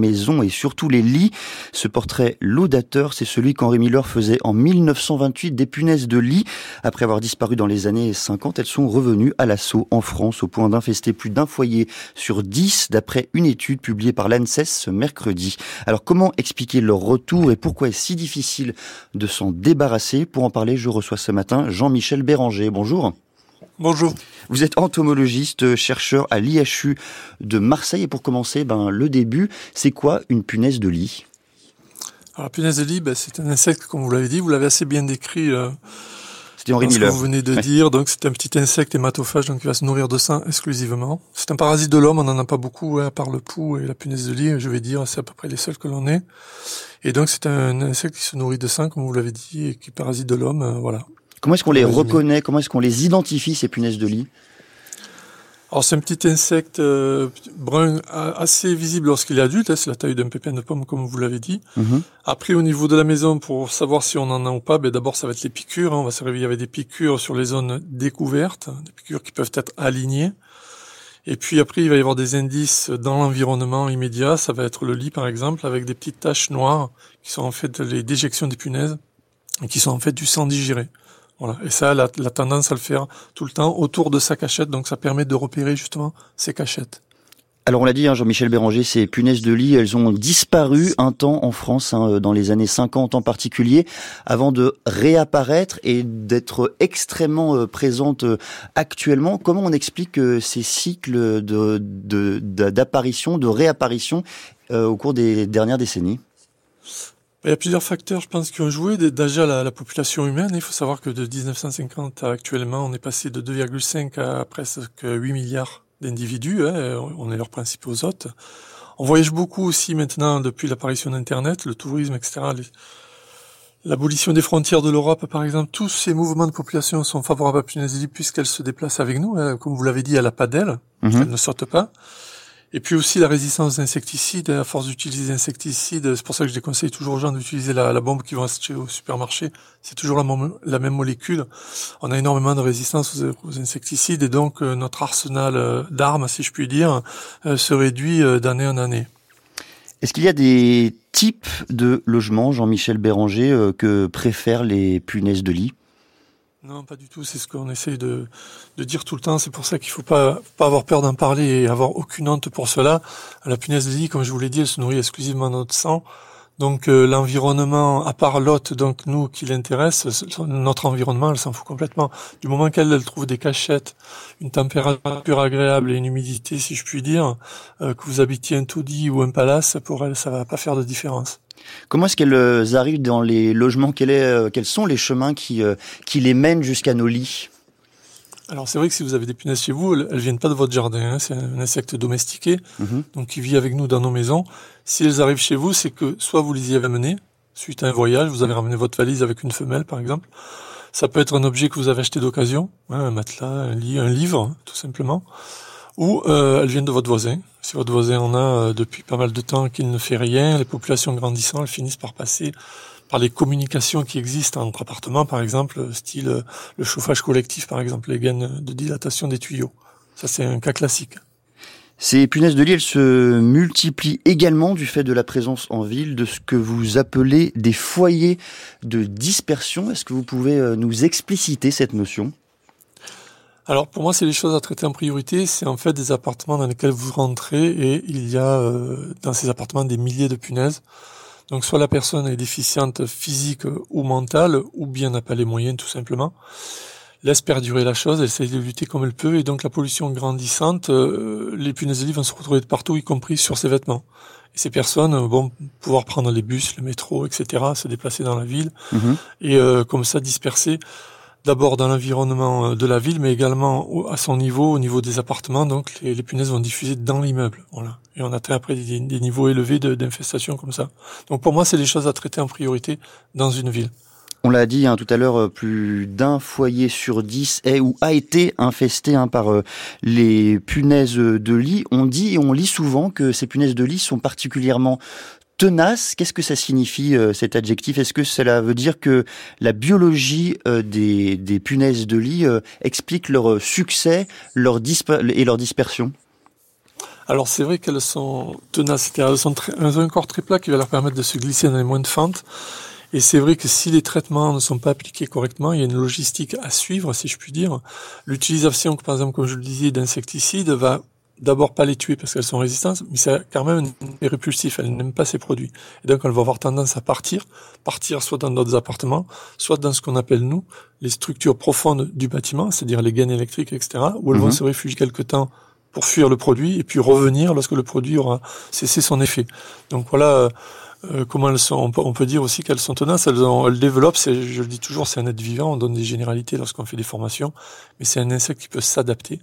maisons et surtout les lits. Ce portrait laudateur, c'est celui qu'Henri Miller faisait en 1928 des punaises de lit. Après avoir disparu dans les années 50, elles sont revenues à l'assaut en France au point d'infester plus d'un foyer sur dix d'après une étude publiée par l'ANSES ce mercredi. Alors comment expliquer leur retour et pourquoi est-ce si difficile de s'en débarrasser? Pour en parler, je reçois ce matin Jean-Michel Béranger. Bonjour. Bonjour. Vous êtes entomologiste, chercheur à l'IHU de Marseille. Et pour commencer, ben, le début, c'est quoi une punaise de lit? Alors, la punaise de lit, ben, c'est un insecte, comme vous l'avez dit, vous l'avez assez bien décrit. Euh, C'était Henri Miller. Ce que vous venez de dire, donc c'est un petit insecte hématophage, donc il va se nourrir de sang exclusivement. C'est un parasite de l'homme, on n'en a pas beaucoup, hein, à part le pouls et la punaise de lit, je vais dire, c'est à peu près les seuls que l'on ait. Et donc c'est un insecte qui se nourrit de sang, comme vous l'avez dit, et qui parasite de l'homme, euh, voilà. Comment est-ce qu'on les reconnaît? Comment est-ce qu'on les identifie, ces punaises de lit? Alors c'est un petit insecte euh, brun assez visible lorsqu'il est adulte, hein, c'est la taille d'un pépin de pomme comme vous l'avez dit. Mhm. Après au niveau de la maison, pour savoir si on en a ou pas, ben, d'abord ça va être les piqûres. Hein. On va se réveiller avec des piqûres sur les zones découvertes, des piqûres qui peuvent être alignées. Et puis après il va y avoir des indices dans l'environnement immédiat, ça va être le lit par exemple, avec des petites taches noires qui sont en fait les déjections des punaises et qui sont en fait du sang digéré. Voilà. Et ça, la, la tendance à le faire tout le temps autour de sa cachette, donc ça permet de repérer justement ses cachettes. Alors on l'a dit, hein, Jean-Michel Béranger, ces punaises de lit, elles ont disparu un temps en France, hein, dans les années 50 en particulier, avant de réapparaître et d'être extrêmement euh, présentes euh, actuellement. Comment on explique euh, ces cycles de, d'apparition, de, réapparition au cours des dernières décennies? Il y a plusieurs facteurs, je pense, qui ont joué. Déjà, la, la population humaine, il faut savoir que de 1950 à actuellement, on est passé de 2,5 à presque 8 milliards d'individus. Hein, on est leurs principaux hôtes. On voyage beaucoup aussi maintenant depuis l'apparition d'Internet, le tourisme, etc. L'abolition des frontières de l'Europe, par exemple, tous ces mouvements de population sont favorables à Punaise puisqu'elle se déplace avec nous. Hein. Comme vous l'avez dit, elle n'a pas d'aile, elle ne saute pas. Et puis aussi la résistance aux insecticides, à force d'utiliser des insecticides, c'est pour ça que je déconseille toujours aux gens d'utiliser la, bombe qui vont acheter au supermarché. C'est toujours la, la, même molécule. On a énormément de résistance aux, insecticides et donc euh, notre arsenal euh, d'armes, si je puis dire, euh, se réduit d'année en année. Est-ce qu'il y a des types de logements, Jean-Michel Béranger, que préfèrent les punaises de lit? Non, pas du tout. C'est ce qu'on essaye de, dire tout le temps. C'est pour ça qu'il faut pas, pas avoir peur d'en parler et avoir aucune honte pour cela. La punaise de lit, comme je vous l'ai dit, elle se nourrit exclusivement de notre sang. Donc euh, l'environnement, à part l'hôte, donc nous qui l'intéresse, notre environnement, elle s'en fout complètement. Du moment qu'elle elle trouve des cachettes, une température agréable et une humidité, si je puis dire, euh, que vous habitiez un taudis ou un palace, pour elle, ça va pas faire de différence. Comment est-ce qu'elles euh, arrivent dans les logements? Euh, Quels sont les chemins qui, euh, qui les mènent jusqu'à nos lits? Alors c'est vrai que si vous avez des punaises chez vous, elles, elles viennent pas de votre jardin. Hein. c'est un insecte domestiqué, mhm. donc qui vit avec nous dans nos maisons. Si elles arrivent chez vous, c'est que soit vous les y avez amenées suite à un voyage, vous avez ramené votre valise avec une femelle par exemple. Ça peut être un objet que vous avez acheté d'occasion, hein, un matelas, un lit, un livre, hein, tout simplement ou euh, elles viennent de votre voisin. Si votre voisin en a euh, depuis pas mal de temps qu'il ne fait rien, les populations grandissant, elles finissent par passer par les communications qui existent entre appartements, par exemple, style euh, le chauffage collectif, par exemple, les gaines de dilatation des tuyaux. Ça, c'est un cas classique. Ces punaises de lit, elles se multiplient également du fait de la présence en ville de ce que vous appelez des foyers de dispersion. Est-ce que vous pouvez euh, nous expliciter cette notion? Alors pour moi, c'est les choses à traiter en priorité. C'est en fait des appartements dans lesquels vous rentrez et il y a euh, dans ces appartements des milliers de punaises. Donc soit la personne est déficiente physique ou mentale, ou bien n'a pas les moyens tout simplement. Laisse perdurer la chose, elle essaie de lutter comme elle peut, et donc la pollution grandissante, euh, les punaises de lit vont se retrouver de partout, y compris sur ses vêtements. Et ces personnes vont pouvoir prendre les bus, le métro, etc., se déplacer dans la ville, mhm. et euh, comme ça disperser d'abord dans l'environnement euh, de la ville, mais également à son niveau, au niveau des appartements. Donc les, punaises vont diffuser dans l'immeuble. Et on atteint après des, niveaux élevés d'infestation comme ça. Donc pour moi, c'est des choses à traiter en priorité dans une ville. On l'a dit hein, tout à l'heure, euh, plus d'un foyer sur dix est ou a été infesté hein, par euh, les punaises de lit. On dit et on lit souvent que ces punaises de lit sont particulièrement tenace, qu'est-ce que ça signifie euh, cet adjectif? Est-ce que cela veut dire que la biologie euh, des, punaises de lit euh, explique leur succès leur et leur dispersion? Alors c'est vrai qu'elles sont tenaces, elles, sont elles ont un corps très plat qui va leur permettre de se glisser dans les moindres fentes. Et c'est vrai que si les traitements ne sont pas appliqués correctement, il y a une logistique à suivre, si je puis dire. L'utilisation, par exemple, comme je le disais, d'insecticides va d'abord pas les tuer parce qu'elles sont résistantes, mais c'est quand même un répulsif, elles n'aiment pas ces produits. Et donc elles vont avoir tendance à partir, partir soit dans d'autres appartements, soit dans ce qu'on appelle nous les structures profondes du bâtiment, c'est-à-dire les gaines électriques, etc., où elles vont mhm. se réfugier quelque temps pour fuir le produit et puis revenir lorsque le produit aura cessé son effet. Donc voilà euh, comment elles sont. On peut, dire aussi qu'elles sont tenaces. Elles, elles développent. Je le dis toujours, c'est un être vivant. On donne des généralités lorsqu'on fait des formations, mais c'est un insecte qui peut s'adapter.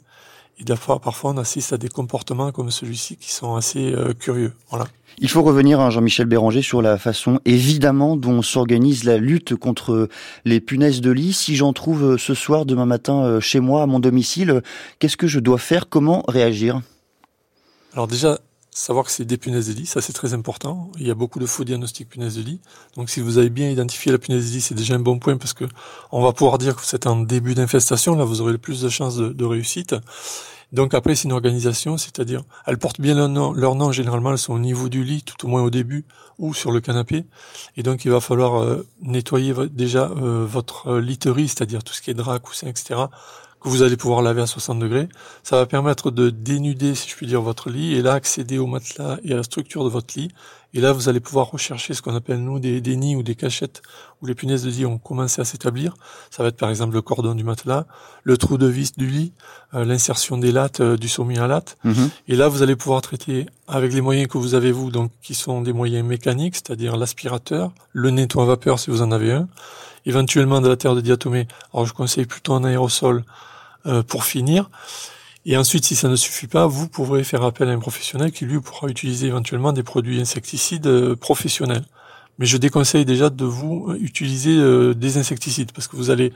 Parfois, on assiste à des comportements comme celui-ci qui sont assez euh, curieux. Voilà. Il faut revenir, hein, Jean-Michel Béranger, sur la façon évidemment dont s'organise la lutte contre les punaises de lit. Si j'en trouve euh, ce soir, demain matin, euh, chez moi, à mon domicile, qu'est-ce que je dois faire? Comment réagir? Alors déjà, savoir que c'est des punaises de lit, ça c'est très important. Il y a beaucoup de faux diagnostics punaises de lit. Donc si vous avez bien identifié la punaise de lit, c'est déjà un bon point parce que on va pouvoir dire que c'est en début d'infestation. Là, vous aurez le plus de chances de, réussite. Donc après, c'est une organisation, c'est-à-dire, elles portent bien leur nom, leur nom, généralement, elles sont au niveau du lit, tout au moins au début, ou sur le canapé. Et donc, il va falloir euh, nettoyer déjà euh, votre euh, literie, c'est-à-dire tout ce qui est drap, coussin, etc., que vous allez pouvoir laver à 60 degrés. Ça va permettre de dénuder, si je puis dire, votre lit et là accéder au matelas et à la structure de votre lit. Et là, vous allez pouvoir rechercher ce qu'on appelle, nous, des, des, nids ou des cachettes où les punaises de lit ont commencé à s'établir. Ça va être par exemple le cordon du matelas, le trou de vis du lit, euh, l'insertion des lattes, euh, du sommier à lattes. Mhm. Et là, vous allez pouvoir traiter avec les moyens que vous avez, vous, donc qui sont des moyens mécaniques, c'est-à-dire l'aspirateur, le nettoie vapeur si vous en avez un, éventuellement de la terre de diatomée. Alors je conseille plutôt un aérosol euh, pour finir. Et ensuite, si ça ne suffit pas, vous pourrez faire appel à un professionnel qui lui pourra utiliser éventuellement des produits insecticides euh, professionnels. Mais je déconseille déjà de vous utiliser euh, des insecticides parce que vous allez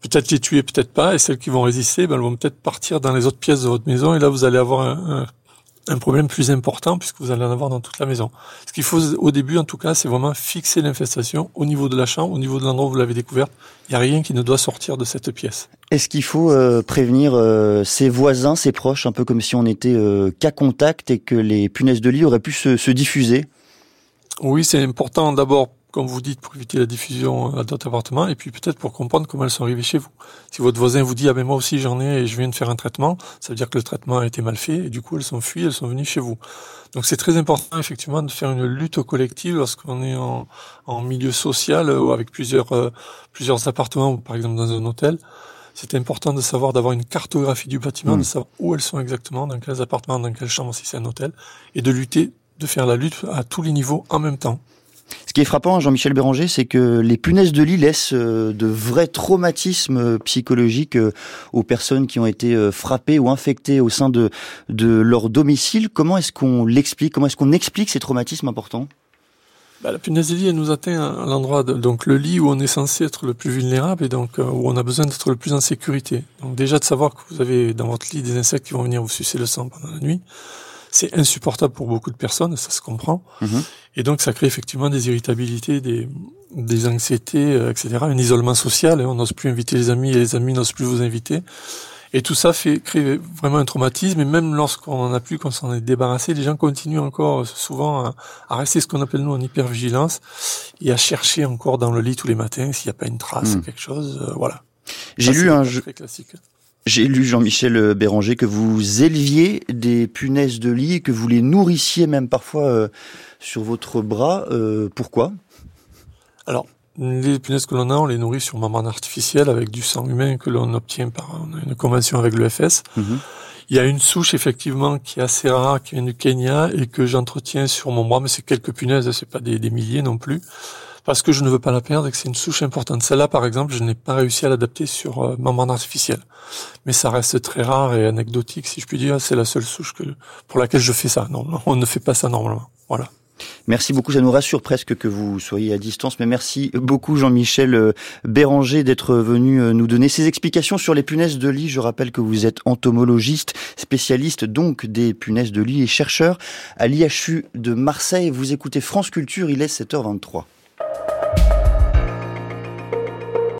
peut-être les tuer, peut-être pas, et celles qui vont résister, ben, elles vont peut-être partir dans les autres pièces de votre maison, et là vous allez avoir un, un problème plus important puisque vous allez en avoir dans toute la maison. Ce qu'il faut au début, en tout cas, c'est vraiment fixer l'infestation au niveau de la chambre, au niveau de l'endroit où vous l'avez découverte. Il n'y a rien qui ne doit sortir de cette pièce. Est-ce qu'il faut euh, prévenir euh, ses voisins, ses proches, un peu comme si on était euh, cas contact et que les punaises de lit auraient pu se, se diffuser? Oui, c'est important d'abord comme vous dites, pour éviter la diffusion à d'autres appartements, et puis peut-être pour comprendre comment elles sont arrivées chez vous. Si votre voisin vous dit, ah ben moi aussi j'en ai et je viens de faire un traitement, ça veut dire que le traitement a été mal fait, et du coup elles sont fuies, elles sont venues chez vous. Donc c'est très important effectivement de faire une lutte collective lorsqu'on est en, en, milieu social ou avec plusieurs, euh, plusieurs appartements, ou par exemple dans un hôtel. C'est important de savoir d'avoir une cartographie du bâtiment, de mmh. savoir où elles sont exactement, dans quels appartements, dans quelle chambre si c'est un hôtel, et de lutter, de faire la lutte à tous les niveaux en même temps. Ce qui est frappant, Jean-Michel Béranger, c'est que les punaises de lit laissent euh, de vrais traumatismes euh, psychologiques euh, aux personnes qui ont été frappées ou infectées au sein de, de leur domicile. Comment est-ce qu'on l'explique? Comment est-ce qu'on explique ces traumatismes importants? Bah, la punaise de lit, elle nous atteint à l'endroit, donc le lit où on est censé être le plus vulnérable et donc où on a besoin d'être le plus en sécurité. Donc déjà de savoir que vous avez dans votre lit des insectes qui vont venir vous sucer le sang pendant la nuit, c'est insupportable pour beaucoup de personnes, ça se comprend. Mhm. Et donc ça crée effectivement des irritabilités, des, des anxiétés, euh, etc. Un isolement social, hein. on n'ose plus inviter les amis et les amis n'osent plus vous inviter. Et tout ça fait créer vraiment un traumatisme. Et même lorsqu'on en a plus, qu'on s'en est débarrassé, les gens continuent encore euh, souvent à, à rester ce qu'on appelle nous en hypervigilance et à chercher encore dans le lit tous les matins s'il n'y a pas une trace, mhm. quelque chose. Euh, voilà. J'ai lu un jeu. classique. J'ai lu, Jean-Michel Béranger, que vous éleviez des punaises de lit, que vous les nourrissiez même parfois euh, sur votre bras. Euh, pourquoi? Alors, les punaises que l'on a, on les nourrit sur membrane artificielle avec du sang humain que l'on obtient par une convention avec l'EFS. Mhm. Il y a une souche effectivement qui est assez rare, qui vient du Kenya et que j'entretiens sur mon bras, mais c'est quelques punaises, c'est pas des, des milliers non plus parce que je ne veux pas la perdre et que c'est une souche importante. Celle-là, par exemple, je n'ai pas réussi à l'adapter sur euh, membrane artificielle. Mais ça reste très rare et anecdotique, si je puis dire. C'est la seule souche que, pour laquelle je fais ça. Non, on ne fait pas ça normalement. Voilà. Merci beaucoup, ça nous rassure presque que vous soyez à distance, mais merci beaucoup Jean-Michel euh, Béranger d'être venu euh, nous donner ces explications sur les punaises de lit. Je rappelle que vous êtes entomologiste, spécialiste donc des punaises de lit et chercheur à l'IHU de Marseille. Vous écoutez France Culture, il est 7h23.